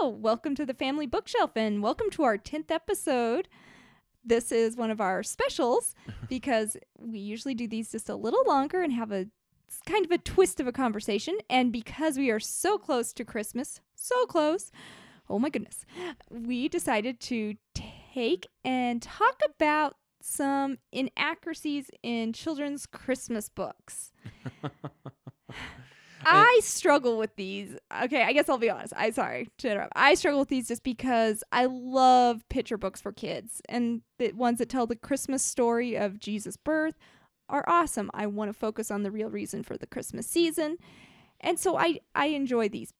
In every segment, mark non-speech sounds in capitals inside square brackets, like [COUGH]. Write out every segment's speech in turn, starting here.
Hello, welcome to the Family Bookshelf and welcome to our 10th episode. This is one of our specials [LAUGHS] because we usually do these just a little longer and have a kind of a twist of a conversation. And because we are so close to Christmas, so close, oh my goodness, we decided to take and talk about some inaccuracies in children's Christmas books. [LAUGHS] I struggle with these. Okay, I guess I'll be honest. I sorry to interrupt. I struggle with these just because I love picture books for kids and the ones that tell the Christmas story of Jesus' birth are awesome. I want to focus on the real reason for the Christmas season. And so I I enjoy these.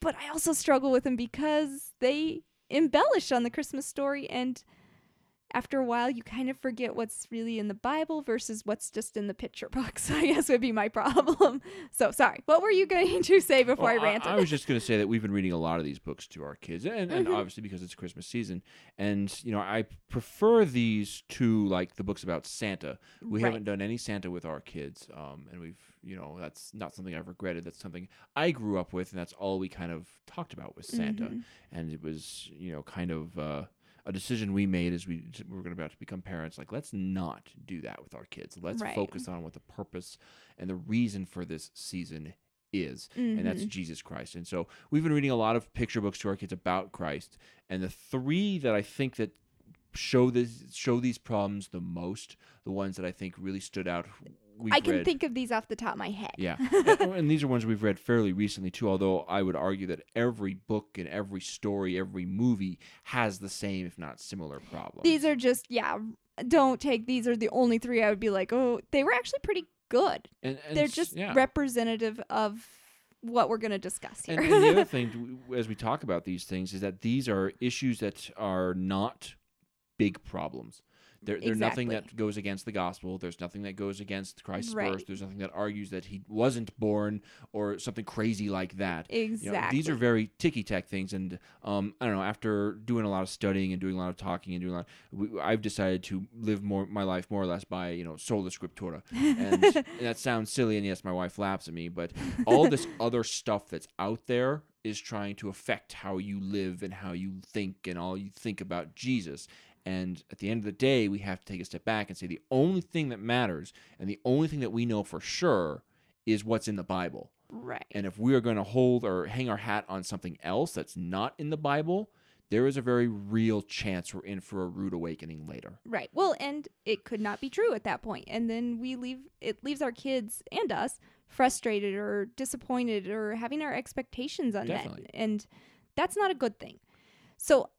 But I also struggle with them because they embellish on the Christmas story and after a while you kind of forget what's really in the Bible versus what's just in the picture books. [LAUGHS] I guess would be my problem. [LAUGHS] So sorry. What were you going to say before Well, I ranted? I, was just going to say that we've been reading a lot of these books to our kids, and, and Mhm. obviously because it's Christmas season, and you know I prefer these to like the books about Santa. We Right. haven't done any Santa with our kids, um, and we've you know that's not something I've regretted. That's something I grew up with, and that's all we kind of talked about was Santa, Mhm. and it was you know kind of. Uh, a decision we made as we we were going about to become parents like let's not do that with our kids let's Right. focus on what the purpose and the reason for this season is and that's Mhm. Jesus Christ. And so we've been reading a lot of picture books to our kids about Christ, and the three that I think that show this show these problems the most, the ones that I think really stood out. I can read, think of these off the top of my head. yeah, [LAUGHS] and, and these are ones we've read fairly recently too. Although I would argue that every book and every story, every movie has the same, if not similar, problems. These are just yeah, don't take these are the only three I would be like, "Oh, they were actually pretty good." and, and They're just yeah. representative of what we're going to discuss here. And, and the other [LAUGHS] thing, as we talk about these things, is that these are issues that are not big problems. They're, they're nothing that goes against the gospel. There's nothing that goes against Christ's Right. birth. There's nothing that argues that he wasn't born or something crazy like that. You exactly. know, these are very ticky tack things, and um, I don't know. After doing a lot of studying and doing a lot of talking and doing a lot, we, I've decided to live more my life more or less by you know sola scriptura, and, and [LAUGHS] that sounds silly. And yes, my wife laughs at me, but all this [LAUGHS] other stuff that's out there is trying to affect how you live and how you think and all you think about Jesus. And at the end of the day, we have to take a step back and say the only thing that matters and the only thing that we know for sure is what's in the Bible. right. And if we are going to hold or hang our hat on something else that's not in the Bible, there is a very real chance we're in for a rude awakening later. Right. Well, and it could not be true at that point. And then we leave it leaves our kids and us frustrated or disappointed or having our expectations unmet. Definitely. And that's not a good thing. So,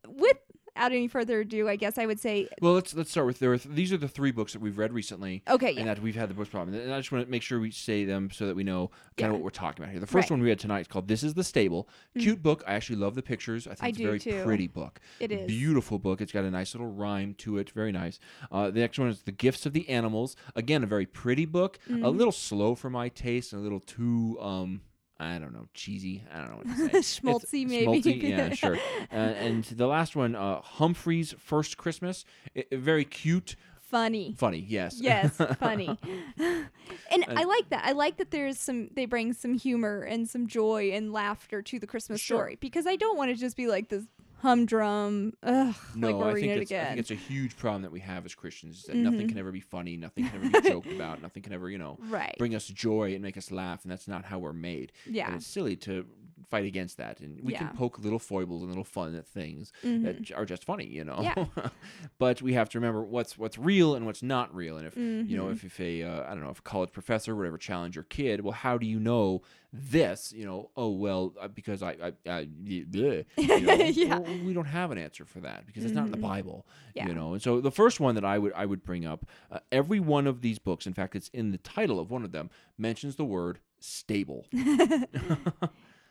without any further ado, I guess I would say Well, let's let's start with there. Are th- these are the three books that we've read recently. okay, And yeah. that we've had the most problem. And I just want to make sure we say them so that we know kind Yeah. of what we're talking about here. The first Right. one we read tonight is called This is the Stable. Mhm. Cute book. I actually love the pictures. I think I it's a very too. pretty book. It is. Beautiful book. It's got a nice little rhyme to it. Very nice. Uh, the next one is The Gifts of the Animals. Again, a very pretty book. A Mhm. little slow for my taste. and A little too, um, I don't know, cheesy. I don't know what to say. [LAUGHS] Schmaltzy, maybe. schmaltzy, [LAUGHS] yeah, sure. Uh, and the last one, uh, Humphrey's First Christmas. I- I- very cute, Funny. funny. Yes. Yes, [LAUGHS] funny. and And- I like that. I like that there's some they bring some humor and some joy and laughter to the Christmas Sure. story because I don't want to just be like this humdrum. Ugh, No, like I think it it's I think it's a huge problem that we have as Christians is that nothing Mhm. can ever be funny, nothing can ever be joked about, [LAUGHS] nothing can ever you know right. bring us joy and make us laugh, and that's not how we're made. yeah. And it's silly to fight against that, and we Yeah. can poke little foibles and little fun at things Mhm. that are just funny, you know. Yeah. [LAUGHS] but we have to remember what's what's real and what's not real, and if you know Mhm. if if a uh, I don't know if a college professor or whatever challenge your kid, well, how do you know this? You know, oh well, uh, because I, bleh, you [LAUGHS] know, Yeah. well, we don't have an answer for that because it's not in the Mhm. Bible, Yeah. you know. And so the first one that I would I would bring up, uh, every one of these books, in fact, it's in the title of one of them, mentions the word stable. [LAUGHS]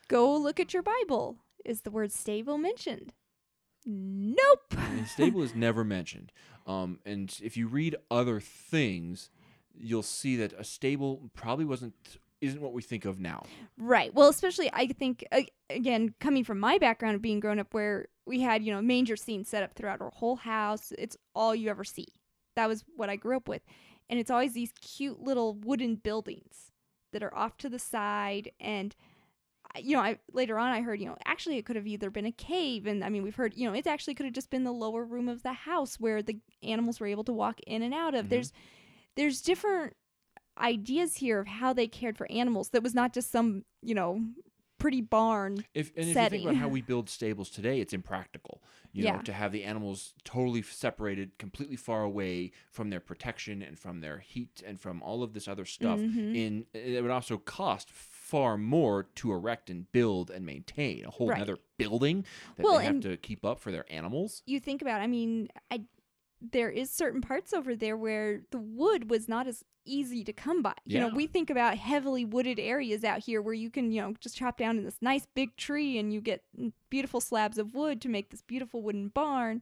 Go look at your Bible. Is the word stable mentioned? Nope. And [LAUGHS] stable is never mentioned. Um, and if you read other things, you'll see that a stable probably wasn't isn't what we think of now. Right. Well, especially I think again coming from my background of being grown up where we had you know manger scenes set up throughout our whole house. It's all you ever see. That was what I grew up with, and it's always these cute little wooden buildings that are off to the side and. You know, I later on I heard, you know, actually it could have either been a cave and I mean, we've heard, you know, it actually could have just been the lower room of the house where the animals were able to walk in and out of. Mhm. There's there's different ideas here of how they cared for animals that was not just some, you know, pretty barn. If and if you think about how we [LAUGHS] build stables today, it's impractical. You know, to have the animals totally separated, completely far away from their protection and from their heat and from all of this other stuff. Mhm. In it would also cost far more to erect and build and maintain a whole Right. other building that Well, they have to keep up for their animals. You think about, I mean, I there is certain parts over there where the wood was not as easy to come by. You know, we think about heavily wooded areas out here where you can, you know, just chop down in this nice big tree and you get mm, beautiful slabs of wood to make this beautiful wooden barn.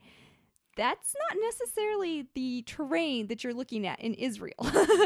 That's not necessarily the terrain that you're looking at in Israel.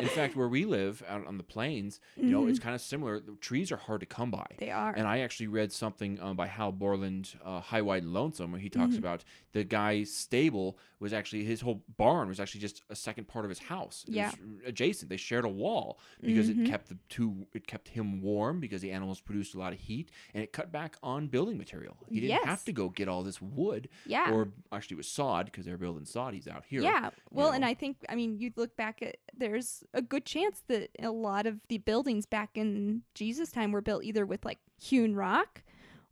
In [LAUGHS] fact, where we live out on the plains, you know, Mm-hmm. it's kind of similar. The trees are hard to come by. they are. And I actually read something um, by Hal Borland, uh, High, Wide, and Lonesome, where he talks Mm-hmm. about the guy's stable was actually his whole barn was actually just a second part of his house. It Yeah. adjacent. They shared a wall because Mhm. it kept the two. It kept him warm because the animals produced a lot of heat, and it cut back on building material. He didn't have to go get all this wood, yeah. or actually it was sod because they're building soddies out here. Yeah. Well, and know. I think I mean you look back at there's a good chance that a lot of the buildings back in Jesus time were built either with like hewn rock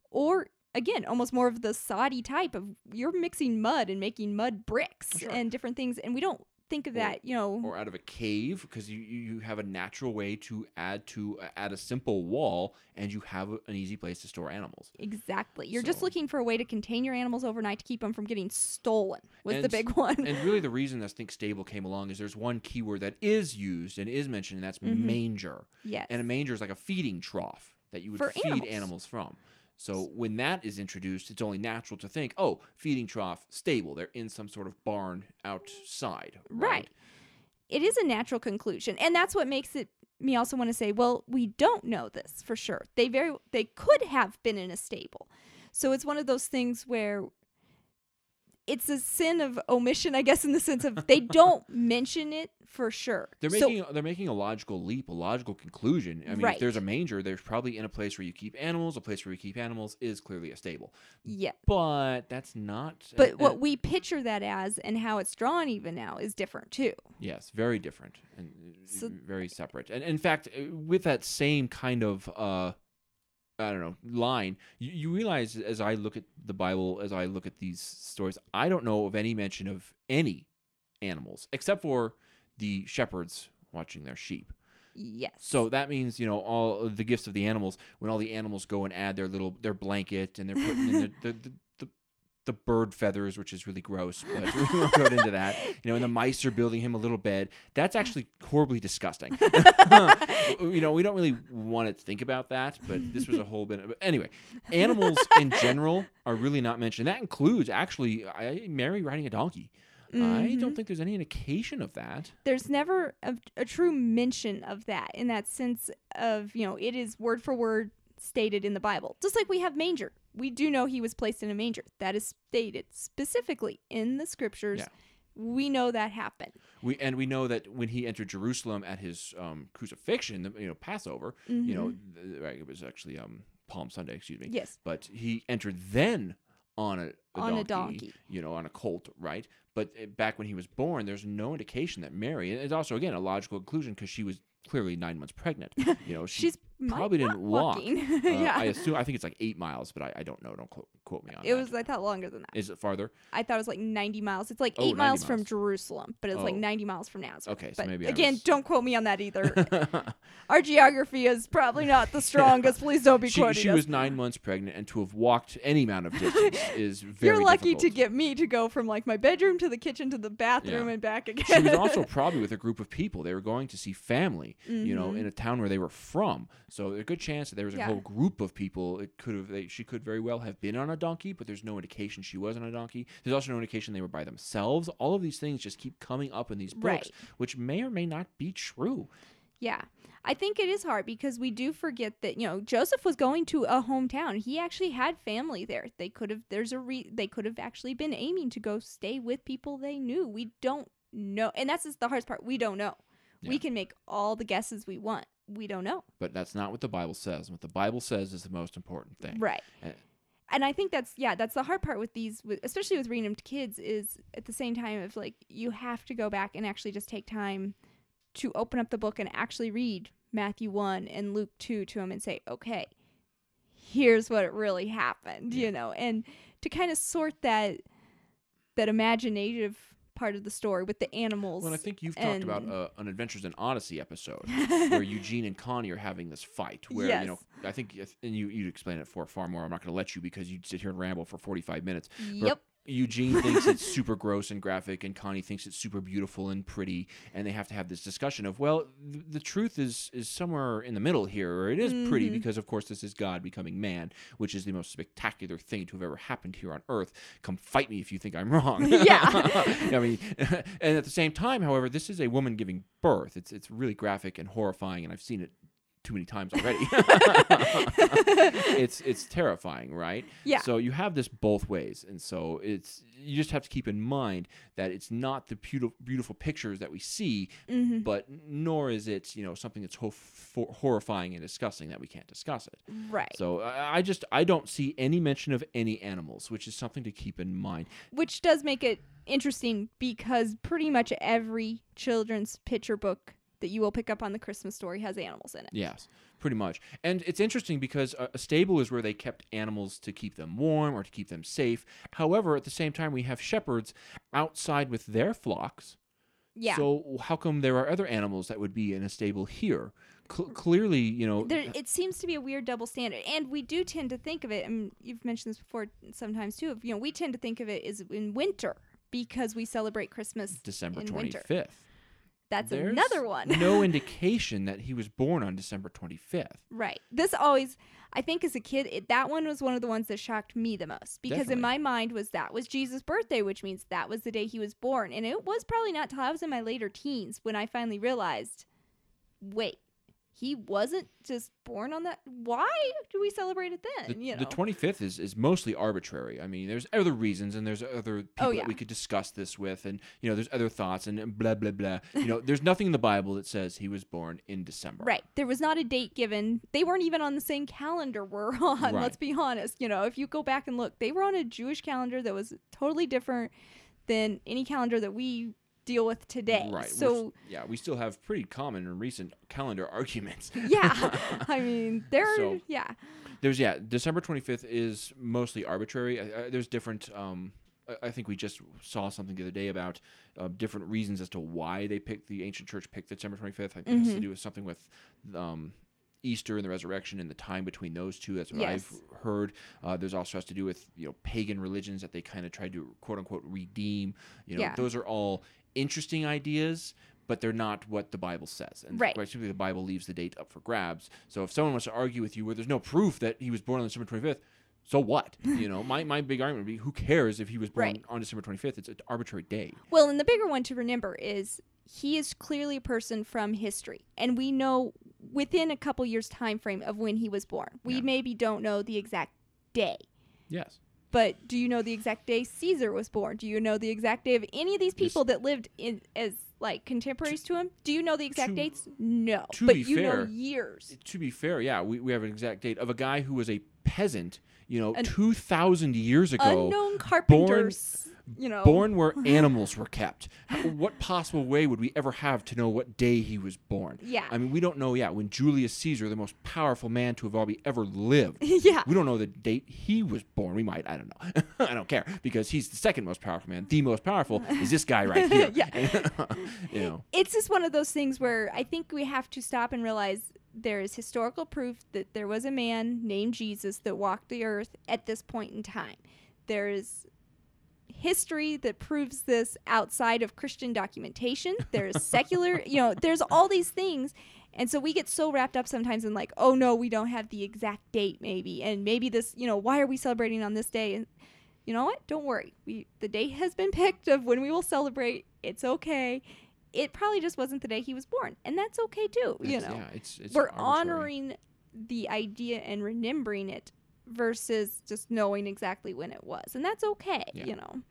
or again almost more of the soddy type of you're mixing mud and making mud bricks Sure. and different things and we don't think of Or- that, you know. or out of a cave because you, you have a natural way to add to uh, add a simple wall and you have a- an easy place to store animals Exactly. You're just looking for a way to contain your animals overnight to keep them from getting stolen. Was the big one. and really the [LAUGHS] reason that think stable came along is there's one keyword that is used and is mentioned and that's Mhm. manger yes. and a manger is like a feeding trough that you would For feed animals. animals. from so when that is introduced it's only natural to think oh feeding trough stable they're in some sort of barn outside right, Right. it is a natural conclusion and that's what makes it me also want to say well we don't know this for sure. They very they could have been in a stable. So it's one of those things where it's a sin of omission i guess in the sense of they don't [LAUGHS] mention it for sure They're So- making they're making a logical leap, a logical conclusion. I mean, if there's a manger, there's probably in a place where you keep animals. A place where you keep animals is clearly a stable, yeah but that's not. but uh, what we picture that as and how it's drawn even now is different too Yes, very different and uh, So- very separate. And in fact, uh, with that same kind of uh, I don't know line, you, you realize as I look at the Bible, as I look at these stories, I don't know of any mention of any animals except for the shepherds watching their sheep. yes So that means you know all the gifts of the animals. When all the animals go and add their little their blanket and they're putting in the the, the, the the bird feathers, which is really gross, but [LAUGHS] we won't go into that. You know, and the mice are building him a little bed. That's actually horribly disgusting. [LAUGHS] you know, we don't really want to think about that, but this was a whole bit. But anyway, animals in general are really not mentioned. That includes actually I, Mary riding a donkey. I Mhm. don't think there's any indication of that. there's never a, a true mention of that in that sense of you know it is word for word stated in the bible just like we have manger we do know he was placed in a manger that is stated specifically in the scriptures Yeah. we know that happened We and we know that when he entered Jerusalem at his um, crucifixion, the, you know Passover, you know th- right, it was actually um, Palm Sunday, excuse me. Mm-hmm. yes But he entered then on a, a On donkey, a donkey. you know, on a colt, right? But uh, back when he was born, there's no indication that Mary. And it's also again a logical conclusion because she was clearly nine months pregnant. [LAUGHS] You know, she she's probably didn't walk. [LAUGHS] Uh, yeah I assume I think it's like eight miles, but I, I don't know. Don't quote, quote me on it that. was i thought longer than that Is it farther? i thought it was like 90 miles it's like Oh, 8 miles from jerusalem but it's like Oh. 90 miles from nazareth Okay, so but maybe again was- don't quote me on that either [LAUGHS] [LAUGHS] our geography is probably not the strongest please don't be she, quoting she us. was nine months pregnant, and to have walked any amount of distance is very. You're lucky to get me to go from like my bedroom to the kitchen to the bathroom Yeah. and back again. She was also probably with a group of people. They were going to see family, you know, Mhm. in a town where they were from. So there's a good chance that there was a Yeah. whole group of people. It could have. They, she could very well have been on a donkey, but there's no indication she was on a donkey. There's also no indication they were by themselves. All of these things just keep coming up in these books, Right. which may or may not be true. yeah. I think it is hard because we do forget that, you know, Joseph was going to a hometown. He actually had family there. They could have there's a re they could have actually been aiming to go stay with people they knew. We don't know. And that's just the hardest part. We don't know. We can make all the guesses we want. We don't know. But that's not what the Bible says. What the Bible says is the most important thing. Right. Uh, and I think that's yeah, that's the hard part with these, with, especially with reading them to kids, is at the same time of like you have to go back and actually just take time to open up the book and actually read Matthew one and Luke two to them and say, okay, here's what really happened, Yeah. you know, and to kind of sort that that imaginative part of the story with the animals. Well, I think you've talked about uh, an Adventures in Odyssey episode [LAUGHS] where Eugene and Connie are having this fight. Where you know, I think, and you you explain it for far more. I'm not going to let you because you'd sit here and ramble for 45 minutes. Yep. Eugene [LAUGHS] thinks it's super gross and graphic, and Connie thinks it's super beautiful and pretty, and they have to have this discussion of, well, th- the truth is is somewhere in the middle here, or it is pretty Mhm. because, of course, this is God becoming man, which is the most spectacular thing to have ever happened here on Earth. Come fight me if you think I'm wrong. [LAUGHS] Yeah. [LAUGHS] I mean, and at the same time, however, this is a woman giving birth. It's it's really graphic and horrifying, and I've seen it too many times already. [LAUGHS] [LAUGHS] it's it's terrifying, right? Yeah. So you have this both ways, and so it's you just have to keep in mind that it's not the beautiful beautiful pictures that we see, hmm but nor is it you know something that's ho- for- horrifying and disgusting that we can't discuss it. Right. So I I just I don't see any mention of any animals, which is something to keep in mind. which does make it interesting because pretty much every children's picture book that you will pick up on the Christmas story has animals in it. Yes, pretty much. And it's interesting because a, a stable is where they kept animals to keep them warm or to keep them safe. However, at the same time, we have shepherds outside with their flocks. Yeah. So how come there are other animals that would be in a stable here? Cl- clearly, you know. there, uh, it seems to be a weird double standard, and we do tend to think of it. And you've mentioned this before sometimes too. Of you know, we tend to think of it as in winter because we celebrate Christmas. December twenty fifth. That's There's another one. no [LAUGHS] indication that he was born on December twenty fifth. Right. This always, I think, as a kid, it, that one was one of the ones that shocked me the most because Definitely. in my mind was that was Jesus' birthday, which means that was the day he was born, and it was probably not till I was in my later teens when I finally realized, wait, he wasn't just born on that. Why do we celebrate it then? The, you know. the 25th is, is mostly arbitrary. I mean, there's other reasons and there's other oh, people Oh, yeah. that we could discuss this with, and you know, there's other thoughts and blah blah blah. You know, there's [LAUGHS] nothing in the Bible that says he was born in December. Right. There was not a date given. They weren't even on the same calendar we're [LAUGHS] on. Right. Let's be honest. You know, if you go back and look, they were on a Jewish calendar that was totally different than any calendar that we deal with today. Right. So We're- yeah, we still have pretty common and recent calendar [LAUGHS] arguments. [LAUGHS] yeah, [LAUGHS] I mean, there. So- yeah, There's yeah, December 25th is mostly arbitrary. Uh, uh, there's different. Um, I- I think we just saw something the other day about uh, different reasons as to why they picked the ancient church picked December 25th. I think it has to Mhm. do with something with um, Easter and the resurrection and the time between those two. That's what Yes. I've heard. Uh, there's also has to do with you know pagan religions that they kind of tried to quote unquote redeem. You know, Yeah. those are all interesting ideas. But they're not what the Bible says, and Right. the Bible leaves the date up for grabs. So if someone wants to argue with you where there's no proof that he was born on December 25th, so what? [LAUGHS] You know, my, my big argument would be, who cares if he was born Right. on December 25th? It's an arbitrary day. Well, and the bigger one to remember is he is clearly a person from history, and we know within a couple years time frame of when he was born. We Yeah. maybe don't know the exact day. Yes. But do you know the exact day Caesar was born? Do you know the exact day of any of these people that lived in as like contemporaries to him? Do you know the exact to- dates? No. to but be you fair, know years. To be fair, yeah, we, we have an exact date of a guy who was a peasant, you know, An 2,000 years ago. Unknown carpenters. you know. Born where [LAUGHS] animals were kept. What possible way would we ever have to know what day he was born? Yeah. I mean, we don't know. Yeah, when Julius Caesar, the most powerful man to have ever lived, [LAUGHS] yeah. we don't know the date he was born. We might. I don't know. [LAUGHS] I don't care because he's the second most powerful man. The most powerful is this guy right here. Yeah. you know. It's just one of those things where I think we have to stop and realize there is historical proof that there was a man named Jesus that walked the earth at this point in time. There is history that proves this outside of Christian documentation. There is secular, [LAUGHS] you know, there's all these things. And so we get so wrapped up sometimes in like, oh no, we don't have the exact date maybe. And maybe this, you know, why are we celebrating on this day? And you know what? Don't worry. We the date has been picked of when we will celebrate. It's okay. It probably just wasn't the day he was born, and that's okay too. you know, yeah, it's, it's we're arbitrary. honoring the idea and remembering it versus just knowing exactly when it was, and that's okay. Yeah. You know.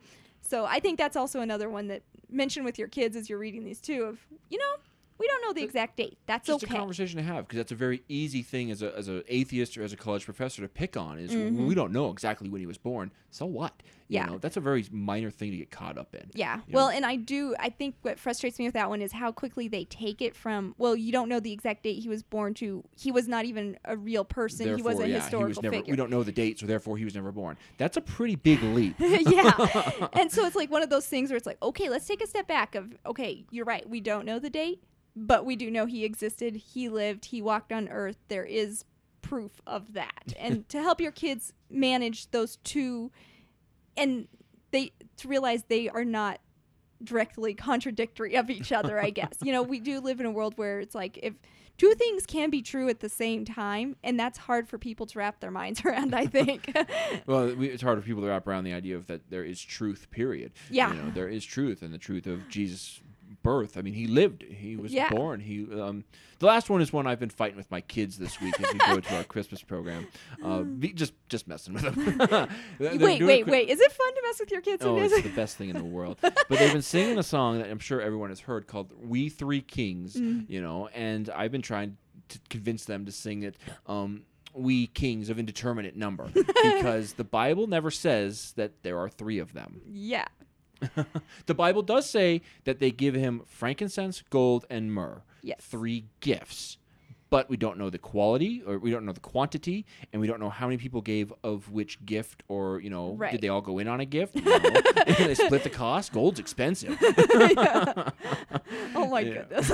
So I think that's also another one that mention with your kids as you're reading these too. Of you know, we don't know the exact date. That's just okay. a conversation to have because that's a very easy thing as a as an atheist or as a college professor to pick on is Mhm. we don't know exactly when he was born. So what? You Yeah. know, that's a very minor thing to get caught up in. Yeah. you Well, know? and I do. I think what frustrates me with that one is how quickly they take it from. Well, you don't know the exact date he was born to. He was not even a real person. Therefore, he was a yeah, historical was never. figure. We don't know the date, so therefore he was never born. That's a pretty big leap. [LAUGHS] yeah. [LAUGHS] And so it's like one of those things where it's like, okay, let's take a step back. Of okay, you're right. We don't know the date, but we do know he existed. He lived. He walked on Earth. There is proof of that. [LAUGHS] And to help your kids manage those two, and they to realize they are not directly contradictory of each other. I guess you know we do live in a world where it's like if two things can be true at the same time, and that's hard for people to wrap their minds [LAUGHS] around. I think. [LAUGHS] Well, we, it's hard for people to wrap around the idea of that there is truth. Period. Yeah. You know, there is truth, and the truth of Jesus' birth. I mean, he lived. He was Yeah. born. He. Um, the last one is one I've been fighting with my kids this week as we go to our Christmas program. Uh, be, just just messing with them. [LAUGHS] Wait, [LAUGHS] wait, wait! Is it fun to mess with your kids? Oh, it's the [LAUGHS] best thing in the world. But they've been singing a song that I'm sure everyone has heard called "We Three Kings," Mm. you know, and I've been trying to convince them to sing it. Um, we kings of indeterminate number because the Bible never says that there are three of them. yeah. [LAUGHS] The Bible does say that they give him frankincense, gold, and myrrh. Yes. Three gifts. But we don't know the quality or we don't know the quantity and we don't know how many people gave of which gift or, you know, Right. did they all go in on a gift? [LAUGHS] No. [LAUGHS] they split the cost. Gold's expensive. Oh my Yeah. goodness.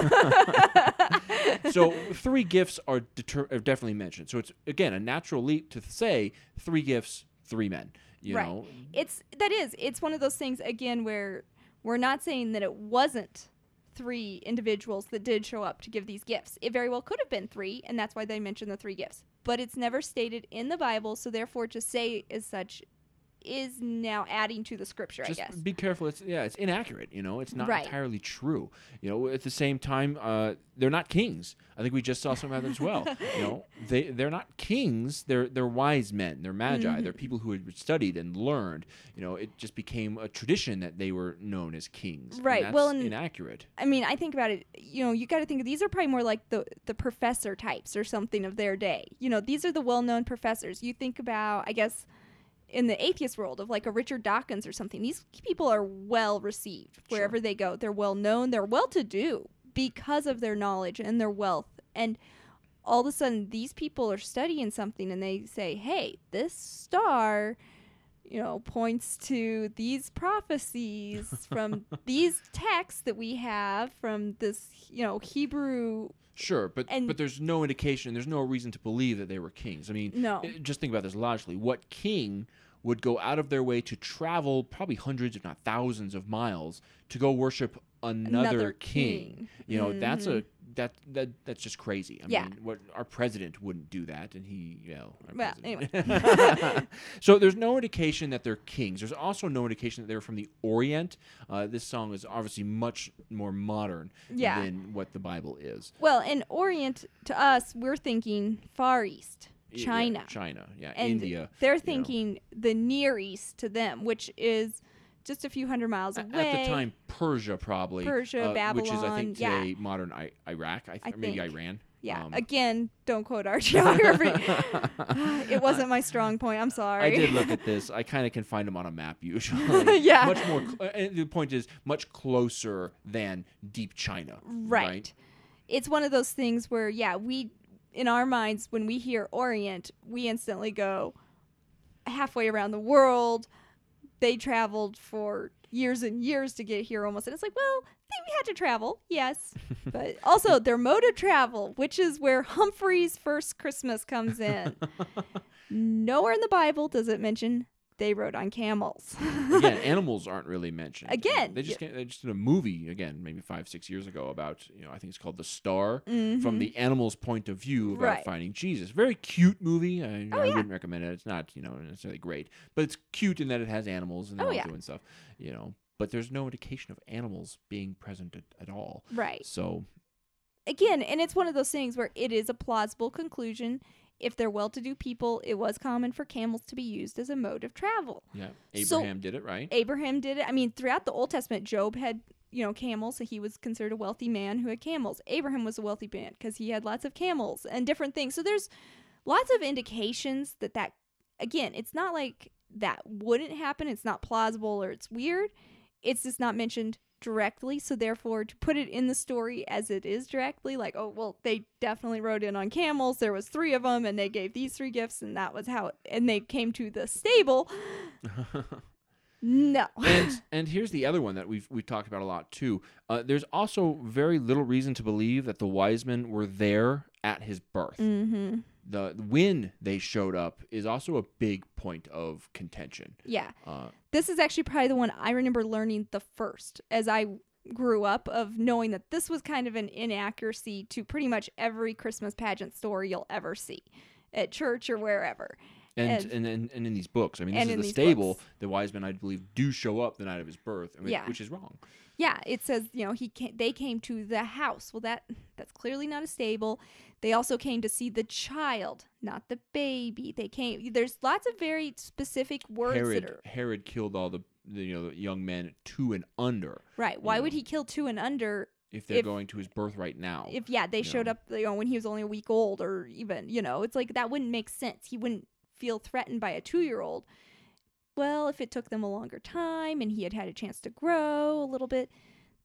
so three gifts are, deter- are definitely mentioned. So it's again a natural leap to say three gifts, three men. You Right. know, it's that is it's one of those things again where we're not saying that it wasn't three individuals that did show up to give these gifts. It very well could have been three, and that's why they mentioned the three gifts. But it's never stated in the Bible, so therefore to say as such is now adding to the scripture, just I guess. be careful. It's yeah, it's inaccurate. You know, it's not Right. entirely true. You know, at the same time, uh, they're not kings. I think we just saw some of that as well. [LAUGHS] You know, they they're not kings. They're they're wise men. They're magi. Mm-hmm. They're people who had studied and learned. You know, it just became a tradition that they were known as kings. and Right, that's well, and- inaccurate. I mean, I think about it. You know, you got to think these are probably more like the the professor types or something of their day. You know, these are the well known professors. You think about, I guess, in the atheist world of like a Richard Dawkins or something. These people are well received wherever they go. They're well known. They're well to do because of their knowledge and their wealth. And all of a sudden, these people are studying something and they say, "Hey, this star." you know, points to these prophecies [LAUGHS] from these texts that we have from this, you know, Hebrew. Sure, but And- but there's no indication. There's no reason to believe that they were kings. I mean, No. Eh, just think about this logically. What king would go out of their way to travel probably hundreds, if not thousands, of miles to go worship another, Another king? king. You know, that's a mm-hmm. That that that's just crazy. I Yeah. mean, what our president wouldn't do that, and he, you know. Well, president. [LAUGHS] so there's no indication that they're kings. There's also no indication that they're from the Orient. Uh, this song is obviously much more modern Yeah. than what the Bible is. Well, in Orient to us, we're thinking Far East, Yeah, China. China, yeah, and India. they're you know. thinking the Near East to them, which is just a few hundred miles away. At the time, Persia probably. Persia, uh, which is I think Babylon, today modern I- Iraq, I th- I maybe. Iran. Yeah. Um, Again, don't quote our [LAUGHS] geography. [LAUGHS] it wasn't my strong point. I'm sorry. I did look at this. I kind of can find them on a map usually. [LAUGHS] Yeah. Much more. Cl- uh, and the point is, much closer than deep China. Right. It's one of those things where, yeah, we, in our minds, when we hear Orient, we instantly go halfway around the world. They traveled for years and years to get here almost. And it's like, well, they had to travel, yes. [LAUGHS] but also their mode of travel, which is where Humphrey's first Christmas comes in. [LAUGHS] Nowhere in the Bible does it mention they rode on camels. [LAUGHS] again, animals aren't really mentioned. Again, they just came, they just did a movie again, maybe five six years ago about you know I think it's called The Star Mhm. from the animal's point of view about Right. finding Jesus. Very cute movie. I, Oh, I yeah. wouldn't recommend it. It's not you know necessarily great, but it's cute in that it has animals and they're Oh, all yeah. doing stuff. You know, but there's no indication of animals being present at, at all. right. So again, and it's one of those things where it is a plausible conclusion. If they're well to do people, it was common for camels to be used as a mode of travel. yeah, So- Abraham did it right. Abraham did it. I mean, throughout the Old Testament, Job had you know, camels, so he was considered a wealthy man who had camels. Abraham was a wealthy man because he had lots of camels and different things. So there's lots of indications that that again, it's not like that wouldn't happen. It's not plausible or it's weird. It's just not mentioned directly. So therefore, to put it in the story as it is directly, like, oh well, they definitely rode in on camels. There was three of them, and they gave these three gifts, and that was how. It, and they came to the stable. [LAUGHS] No. and [LAUGHS] and here's the other one that we've we've talked about a lot too. Uh, there's also very little reason to believe that the wise men were there at his birth. mm-hmm. The when they showed up is also a big point of contention. Yeah. Uh, This is actually probably the one I remember learning the first as I grew up of knowing that this was kind of an inaccuracy to pretty much every Christmas pageant story you'll ever see at church or wherever. and, And- and and and in these books, I mean, this is the stable. books. The wise men, I believe, do show up the night of his birth, I mean, Yeah. which is wrong. Yeah, it says, you know, he came, they came to the house. Well, that that's clearly not a stable. They also came to see the child, not the baby. They came there's lots of very specific words Herod that are Herod killed all the, the you know the young men two and under right. Why would he kill two and under if they're If- going to his birth right now. if yeah they showed know. up you know when he was only a week old or even you know it's like that wouldn't make sense he wouldn't feel threatened by a two-year-old well if it took them a longer time and he had had a chance to grow a little bit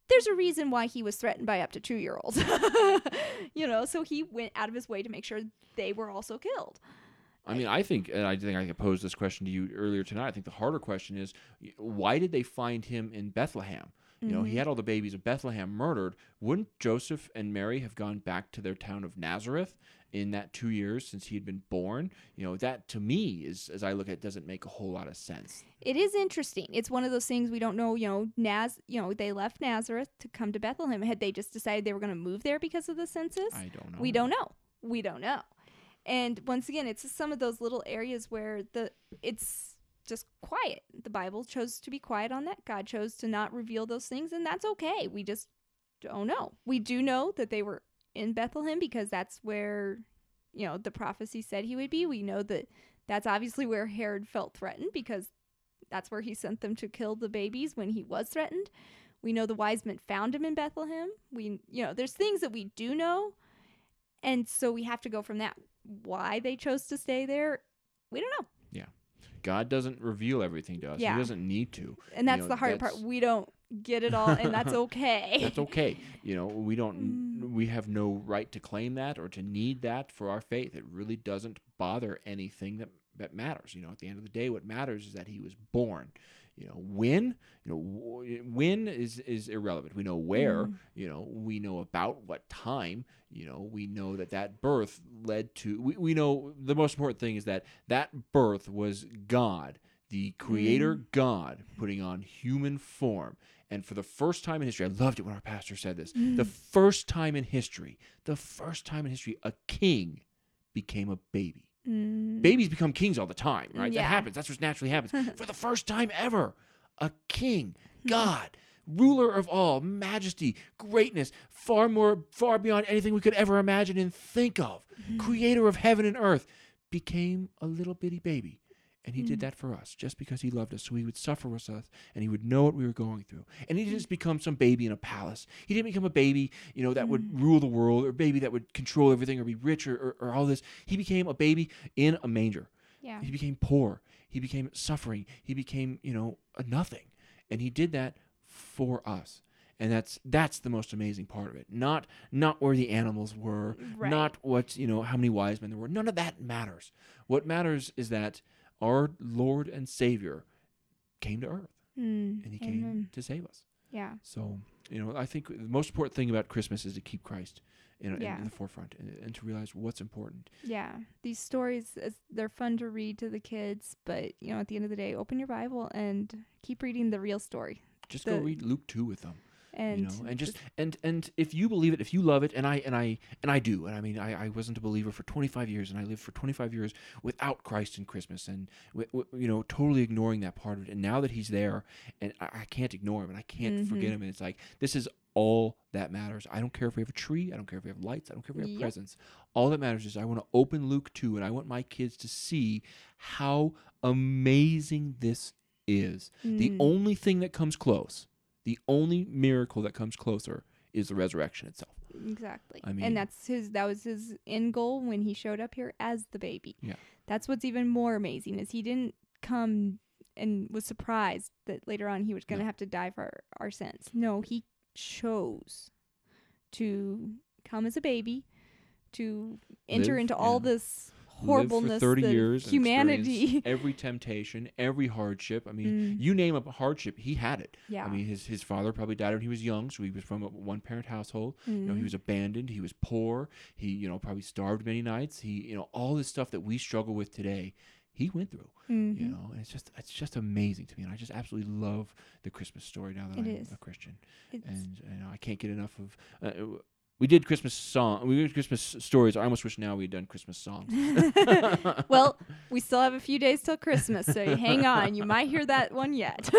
there's a reason why he was threatened by up to two-year-olds [LAUGHS] you know so he went out of his way to make sure they were also killed I mean, I think, and I think I posed this question to you earlier tonight. I think the harder question is, why did they find him in Bethlehem? You know, Mm-hmm. he had all the babies of Bethlehem murdered. Wouldn't Joseph and Mary have gone back to their town of Nazareth in that two years since he had been born? You know, that to me is, as I look at, it, doesn't make a whole lot of sense. it is interesting it's one of those things we don't know you know naz you know they left nazareth to come to bethlehem had they just decided they were going to move there because of the census I don't know. We don't know. We don't know. And once again, it's some of those little areas where the it's just quiet. The Bible chose to be quiet on that. God chose to not reveal those things, and that's okay. We just don't know. We do know that they were in Bethlehem because that's where you know the prophecy said he would be. We know that that's obviously where Herod felt threatened because that's where he sent them to kill the babies when he was threatened. We know the wise men found him in Bethlehem. We you know, there's things that we do know and so we have to go from that. Why they chose to stay there, we don't know. Yeah. God doesn't reveal everything to us. Yeah. He doesn't need to. And that's know, the hard part. We don't get it all, and that's [LAUGHS] okay. That's okay. You know, we don't. [LAUGHS] we have no right to claim that or to need that for our faith. It really doesn't bother anything that that matters. You know, at the end of the day what matters is that he was born. You know, when, you know, when is is irrelevant. We know where, Mm. you know, we know about what time, you know, we know that that birth led to we, we know the most important thing is that that birth was God, the creator God putting on human form. And for the first time in history, I loved it when our pastor said this. The first time in history, the first time in history, a king became a baby. Mm. Babies become kings all the time, right? Yeah. That happens. That's what naturally happens. [LAUGHS] for the first time ever, a king, God, ruler of all, majesty, greatness, far more, far beyond anything we could ever imagine and think of, creator of heaven and earth, became a little bitty baby. And he did mm. that for us just because he loved us. So he would suffer with us and he would know what we were going through. And he didn't mm. just become some baby in a palace. He didn't become a baby, you know, that would mm. rule the world or a baby that would control everything or be rich or, or, or all this. He became a baby in a manger. Yeah. He became poor. He became suffering. He became, you know, a nothing. And he did that for us. And that's that's the most amazing part of it. Not not where the animals were, Right. not what, you know, how many wise men there were. None of that matters. What matters is that our Lord and Savior came to earth Mm. and he came to save us. Yeah. So, you know, I think the most important thing about Christmas is to keep Christ in, in- Yeah. in the forefront and, and to realize what's important. Yeah. These stories, is- they're fun to read to the kids, but, you know, at the end of the day, open your Bible and keep reading the real story. Just go read Luke 2 with them. And, you know and just and and if you believe it if you love it and i and i and i do and i mean i, I wasn't a believer for 25 years and i lived for 25 years without christ and christmas and w- w- you know totally ignoring that part of it and now that he's there and i, I can't ignore him and i can't forget Mhm. him and it's like this is all that matters i don't care if we have a tree i don't care if we have lights i don't care if we have Yep. presents all that matters is i want to open luke 2 and i want my kids to see how amazing this is the Mm. only thing that comes close The only miracle that comes closer is the resurrection itself. Exactly. I mean- and that's his that was his end goal when he showed up here as the baby. Yeah. That's what's even more amazing is he didn't come and was surprised that later on he was going to No. have to die for our, our sins. No, he chose to come as a baby to enter Live, into all yeah. this Horribleness for 30 the years, humanity. [LAUGHS] every temptation, every hardship. I mean, Mm. you name a hardship, he had it. yeah. I mean, his his father probably died when he was young, so he was from a one parent household. You know, he Mm. was abandoned. He was poor. He, you know, probably starved many nights. He, you know, all this stuff that we struggle with today, he went through. Mhm. You know, and it's just it's just amazing to me, and I just absolutely love the Christmas story now that It I'm is. a Christian, It's- and you know, I can't get enough of. Uh, we did Christmas song. We did Christmas stories. I almost wish now we had done Christmas songs. [LAUGHS] [LAUGHS] well, we still have a few days till Christmas, so [LAUGHS] hang on. You might hear that one yet.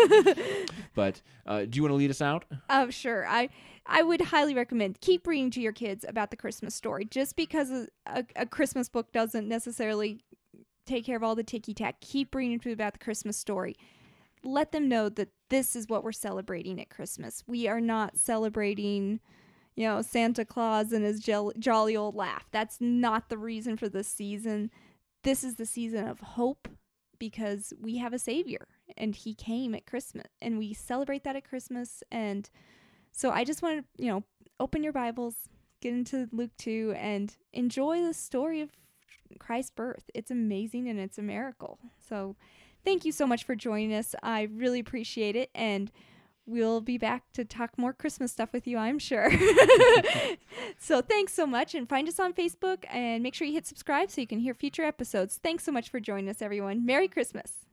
but uh, do you want to lead us out? Oh, sure. I I would highly recommend keep reading to your kids about the Christmas story. Just because a, a, a Christmas book doesn't necessarily take care of all the ticky tack, keep reading to them about the Christmas story. Let them know that this is what we're celebrating at Christmas. We are not celebrating, you know, Santa Claus and his jol- jolly old laugh. That's not the reason for this season. This is the season of hope because we have a savior and he came at Christmas and we celebrate that at Christmas and so I just want to, you know, open your Bibles, get into Luke 2 and enjoy the story of Christ's birth. It's amazing and it's a miracle. So thank you so much for joining us. I really appreciate it and we'll be back to talk more Christmas stuff with you, I'm sure. [LAUGHS] so thanks so much and find us on Facebook and make sure you hit subscribe so you can hear future episodes. Thanks so much for joining us everyone. Merry Christmas.